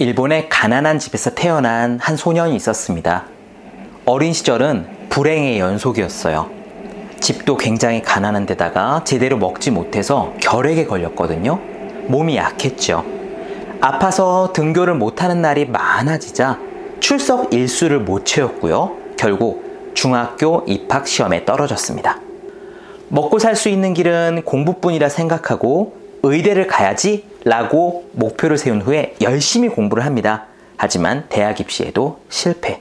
일본의 가난한 집에서 태어난 한 소년이 있었습니다. 어린 시절은 불행의 연속이었어요. 집도 굉장히 가난한 데다가 제대로 먹지 못해서 결핵에 걸렸거든요. 몸이 약했죠. 아파서 등교를 못하는 날이 많아지자 출석 일수를 못 채웠고요. 결국 중학교 입학 시험에 떨어졌습니다. 먹고 살 수 있는 길은 공부뿐이라 생각하고 의대를 가야지 라고 목표를 세운 후에 열심히 공부를 합니다. 하지만 대학 입시에도 실패.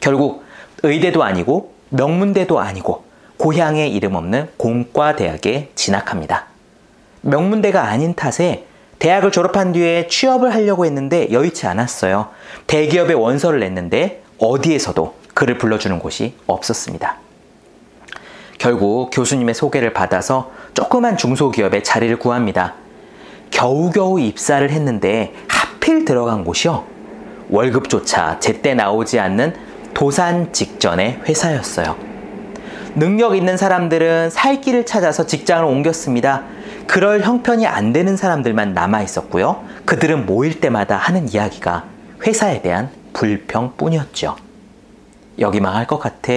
결국 의대도 아니고 명문대도 아니고 고향에 이름 없는 공과대학에 진학합니다. 명문대가 아닌 탓에 대학을 졸업한 뒤에 취업을 하려고 했는데 여의치 않았어요. 대기업에 원서를 냈는데 어디에서도 그를 불러주는 곳이 없었습니다. 결국 교수님의 소개를 받아서 조그만 중소기업에 자리를 구합니다. 겨우겨우 입사를 했는데 하필 들어간 곳이요. 월급조차 제때 나오지 않는 도산 직전의 회사였어요. 능력 있는 사람들은 살 길을 찾아서 직장을 옮겼습니다. 그럴 형편이 안 되는 사람들만 남아 있었고요. 그들은 모일 때마다 하는 이야기가 회사에 대한 불평뿐이었죠. 여기 망할 것 같아.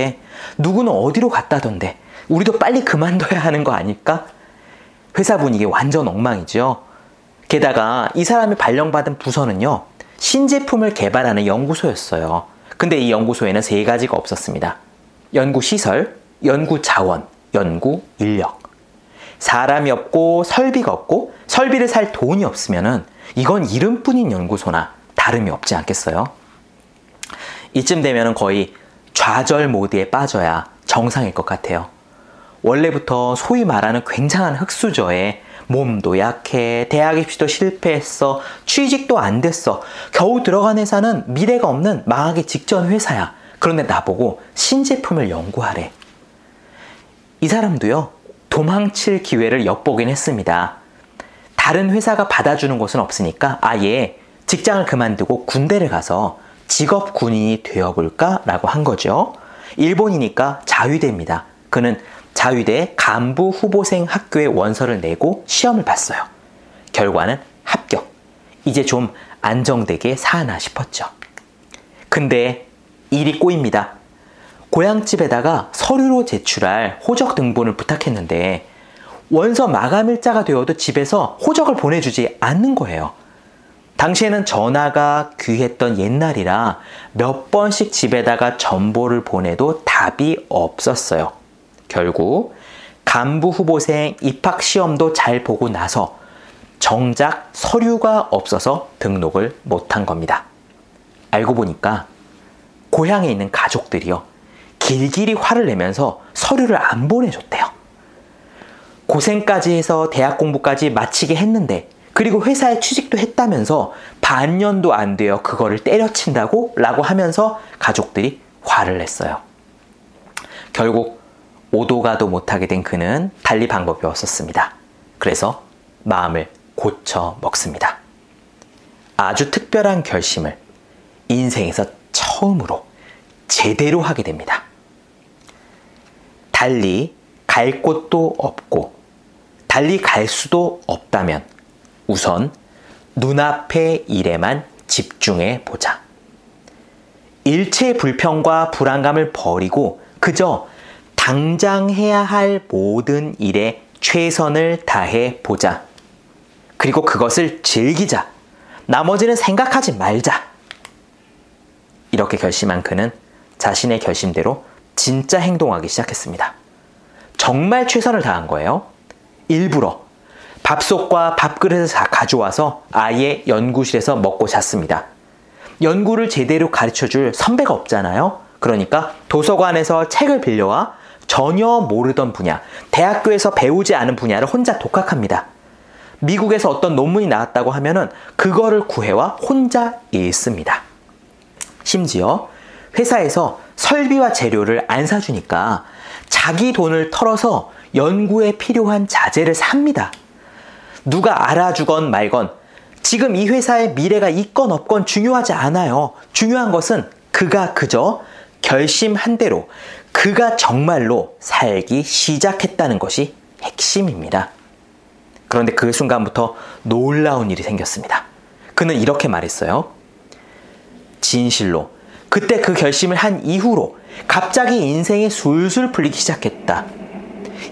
누구는 어디로 갔다던데. 우리도 빨리 그만둬야 하는 거 아닐까? 회사 분위기 완전 엉망이죠. 게다가 이 사람이 발령받은 부서는요, 신제품을 개발하는 연구소였어요. 근데 이 연구소에는 세 가지가 없었습니다. 연구 시설, 연구 자원, 연구 인력. 사람이 없고 설비가 없고 설비를 살 돈이 없으면은 이건 이름뿐인 연구소나 다름이 없지 않겠어요? 이쯤 되면은 거의 좌절 모드에 빠져야 정상일 것 같아요. 원래부터 소위 말하는 굉장한 흑수저에 몸도 약해, 대학 입시도 실패했어, 취직도 안 됐어, 겨우 들어간 회사는 미래가 없는 망하기 직전 회사야. 그런데 나보고 신제품을 연구하래. 이 사람도요, 도망칠 기회를 엿보긴 했습니다. 다른 회사가 받아주는 곳은 없으니까 아예 직장을 그만두고 군대를 가서 직업 군인이 되어볼까? 라고 한 거죠. 일본이니까 자위대입니다. 그는 자위대 간부 후보생 학교에 원서를 내고 시험을 봤어요. 결과는 합격. 이제 좀 안정되게 사나 싶었죠. 근데 일이 꼬입니다. 고향집에다가 서류로 제출할 호적 등본을 부탁했는데 원서 마감일자가 되어도 집에서 호적을 보내주지 않는 거예요. 당시에는 전화가 귀했던 옛날이라 몇 번씩 집에다가 전보를 보내도 답이 없었어요. 결국 간부 후보생 입학 시험도 잘 보고 나서 정작 서류가 없어서 등록을 못한 겁니다. 알고 보니까 고향에 있는 가족들이요. 길길이 화를 내면서 서류를 안 보내줬대요. 고생까지 해서 대학 공부까지 마치게 했는데 그리고 회사에 취직도 했다면서 반년도 안 되어 그거를 때려친다고? 라고 하면서 가족들이 화를 냈어요. 결국 오도가도 못하게 된 그는 달리 방법이 없었습니다. 그래서 마음을 고쳐 먹습니다. 아주 특별한 결심을 인생에서 처음으로 제대로 하게 됩니다. 달리 갈 곳도 없고 달리 갈 수도 없다면 우선 눈앞의 일에만 집중해 보자. 일체 불평과 불안감을 버리고 그저 당장 해야 할 모든 일에 최선을 다해 보자. 그리고 그것을 즐기자. 나머지는 생각하지 말자. 이렇게 결심한 그는 자신의 결심대로 진짜 행동하기 시작했습니다. 정말 최선을 다한 거예요. 일부러 밥솥과 밥그릇을 가져와서 아예 연구실에서 먹고 잤습니다. 연구를 제대로 가르쳐 줄 선배가 없잖아요. 그러니까 도서관에서 책을 빌려와 전혀 모르던 분야, 대학교에서 배우지 않은 분야를 혼자 독학합니다. 미국에서 어떤 논문이 나왔다고 하면은 그거를 구해와 혼자 읽습니다. 심지어 회사에서 설비와 재료를 안 사주니까 자기 돈을 털어서 연구에 필요한 자재를 삽니다. 누가 알아주건 말건 지금 이 회사의 미래가 있건 없건 중요하지 않아요. 중요한 것은 그가 그저 결심한 대로 그가 정말로 살기 시작했다는 것이 핵심입니다. 그런데 그 순간부터 놀라운 일이 생겼습니다. 그는 이렇게 말했어요. 진실로 그때 그 결심을 한 이후로 갑자기 인생이 술술 풀리기 시작했다.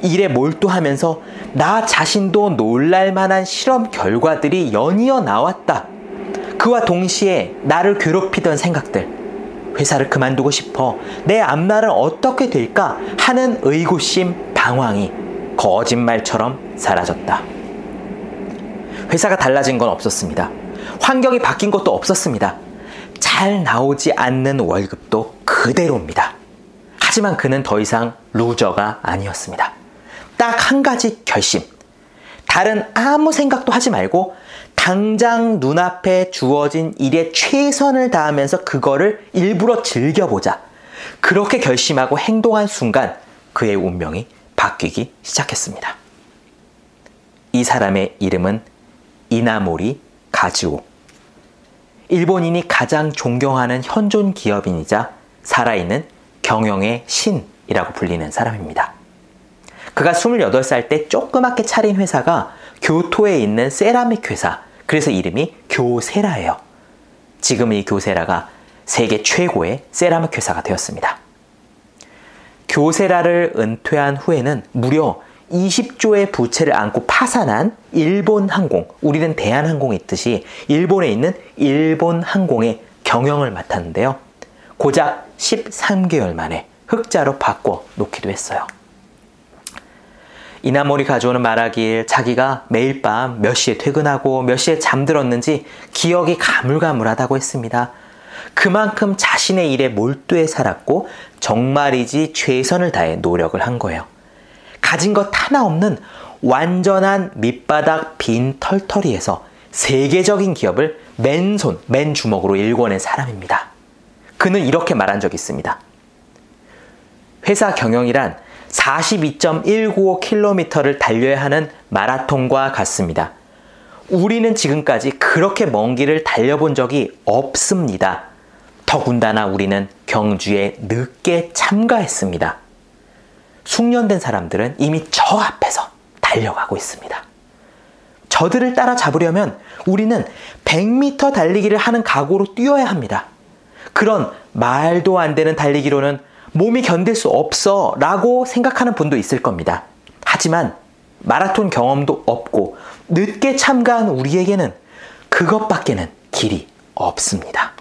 일에 몰두하면서 나 자신도 놀랄 만한 실험 결과들이 연이어 나왔다. 그와 동시에 나를 괴롭히던 생각들, 회사를 그만두고 싶어 내 앞날은 어떻게 될까 하는 의구심, 방황이 거짓말처럼 사라졌다. 회사가 달라진 건 없었습니다. 환경이 바뀐 것도 없었습니다. 잘 나오지 않는 월급도 그대로입니다. 하지만 그는 더 이상 루저가 아니었습니다. 딱 한 가지 결심. 다른 아무 생각도 하지 말고 당장 눈앞에 주어진 일에 최선을 다하면서 그거를 일부러 즐겨보자. 그렇게 결심하고 행동한 순간 그의 운명이 바뀌기 시작했습니다. 이 사람의 이름은 이나모리 가즈오. 일본인이 가장 존경하는 현존 기업인이자 살아있는 경영의 신이라고 불리는 사람입니다. 그가 28살 때 조그맣게 차린 회사가 교토에 있는 세라믹 회사, 그래서 이름이 교세라예요. 지금 이 교세라가 세계 최고의 세라믹 회사가 되었습니다. 교세라를 은퇴한 후에는 무려 20조의 부채를 안고 파산한 일본 항공, 우리는 대한항공이 있듯이 일본에 있는 일본 항공의 경영을 맡았는데요. 고작 13개월 만에 흑자로 바꿔 놓기도 했어요. 이나모리 가져오는 말하길 자기가 매일 밤 몇 시에 퇴근하고 몇 시에 잠들었는지 기억이 가물가물하다고 했습니다. 그만큼 자신의 일에 몰두해 살았고 정말이지 최선을 다해 노력을 한 거예요. 가진 것 하나 없는 완전한 밑바닥 빈 털털이에서 세계적인 기업을 맨손, 맨주먹으로 일궈낸 사람입니다. 그는 이렇게 말한 적이 있습니다. 회사 경영이란 42.195km를 달려야 하는 마라톤과 같습니다. 우리는 지금까지 그렇게 먼 길을 달려본 적이 없습니다. 더군다나 우리는 경주에 늦게 참가했습니다. 숙련된 사람들은 이미 저 앞에서 달려가고 있습니다. 저들을 따라잡으려면 우리는 100m 달리기를 하는 각오로 뛰어야 합니다. 그런 말도 안 되는 달리기로는 몸이 견딜 수 없어 라고 생각하는 분도 있을 겁니다. 하지만 마라톤 경험도 없고 늦게 참가한 우리에게는 그것밖에는 길이 없습니다.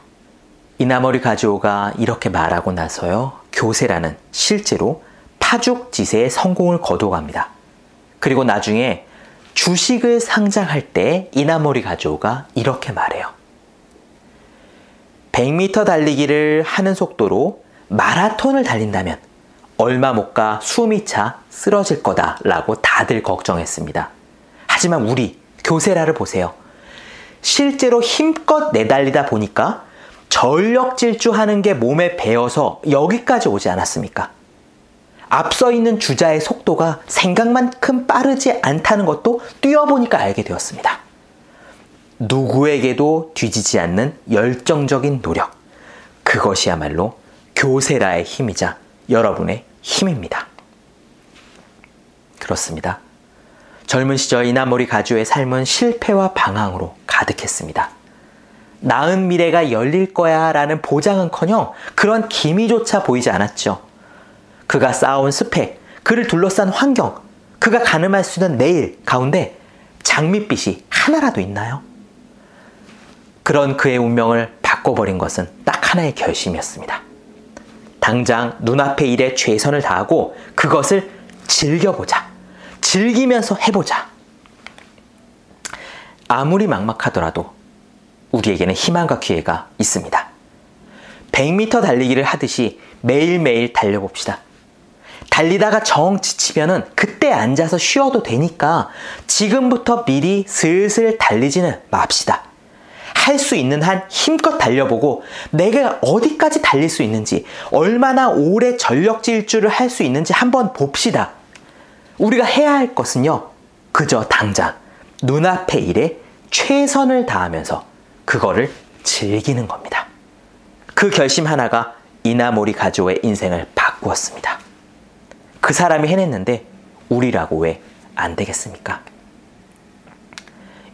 이나머리 가지오가 이렇게 말하고 나서요. 교세라는 실제로 파죽지세의 성공을 거둬갑니다. 그리고 나중에 주식을 상장할 때 이나모리 가지오가 이렇게 말해요. 100m 달리기를 하는 속도로 마라톤을 달린다면 얼마 못 가 숨이 차 쓰러질 거다라고 다들 걱정했습니다. 하지만 우리 교세라를 보세요. 실제로 힘껏 내달리다 보니까 전력 질주하는 게 몸에 배어서 여기까지 오지 않았습니까? 앞서 있는 주자의 속도가 생각만큼 빠르지 않다는 것도 뛰어보니까 알게 되었습니다. 누구에게도 뒤지지 않는 열정적인 노력. 그것이야말로 교세라의 힘이자 여러분의 힘입니다. 그렇습니다. 젊은 시절 이나모리 가주의 삶은 실패와 방황으로 가득했습니다. 나은 미래가 열릴 거야 라는 보장은 커녕 그런 기미조차 보이지 않았죠. 그가 쌓아온 스펙, 그를 둘러싼 환경, 그가 가늠할 수 있는 내일 가운데 장밋빛이 하나라도 있나요? 그런 그의 운명을 바꿔버린 것은 딱 하나의 결심이었습니다. 당장 눈앞의 일에 최선을 다하고 그것을 즐겨보자. 즐기면서 해보자. 아무리 막막하더라도 우리에게는 희망과 기회가 있습니다. 100m 달리기를 하듯이 매일매일 달려봅시다. 달리다가 정 지치면은 그때 앉아서 쉬어도 되니까 지금부터 미리 슬슬 달리지는 맙시다. 할 수 있는 한 힘껏 달려보고 내가 어디까지 달릴 수 있는지 얼마나 오래 전력 질주를 할 수 있는지 한번 봅시다. 우리가 해야 할 것은요. 그저 당장 눈앞의 일에 최선을 다하면서 그거를 즐기는 겁니다. 그 결심 하나가 이나모리 가조의 인생을 바꾸었습니다. 그 사람이 해냈는데 우리라고 왜 안 되겠습니까?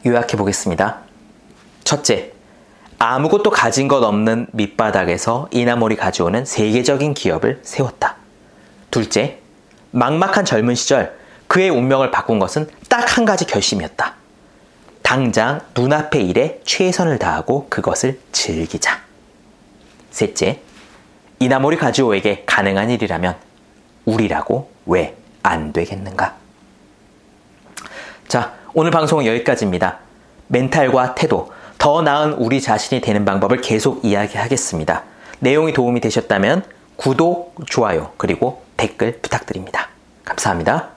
요약해 보겠습니다. 첫째, 아무것도 가진 것 없는 밑바닥에서 이나모리 가지오는 세계적인 기업을 세웠다. 둘째, 막막한 젊은 시절 그의 운명을 바꾼 것은 딱 한 가지 결심이었다. 당장 눈앞의 일에 최선을 다하고 그것을 즐기자. 셋째, 이나모리 가지오에게 가능한 일이라면 우리라고 왜 안 되겠는가? 자, 오늘 방송은 여기까지입니다. 멘탈과 태도, 더 나은 우리 자신이 되는 방법을 계속 이야기하겠습니다. 내용이 도움이 되셨다면 구독, 좋아요, 그리고 댓글 부탁드립니다. 감사합니다.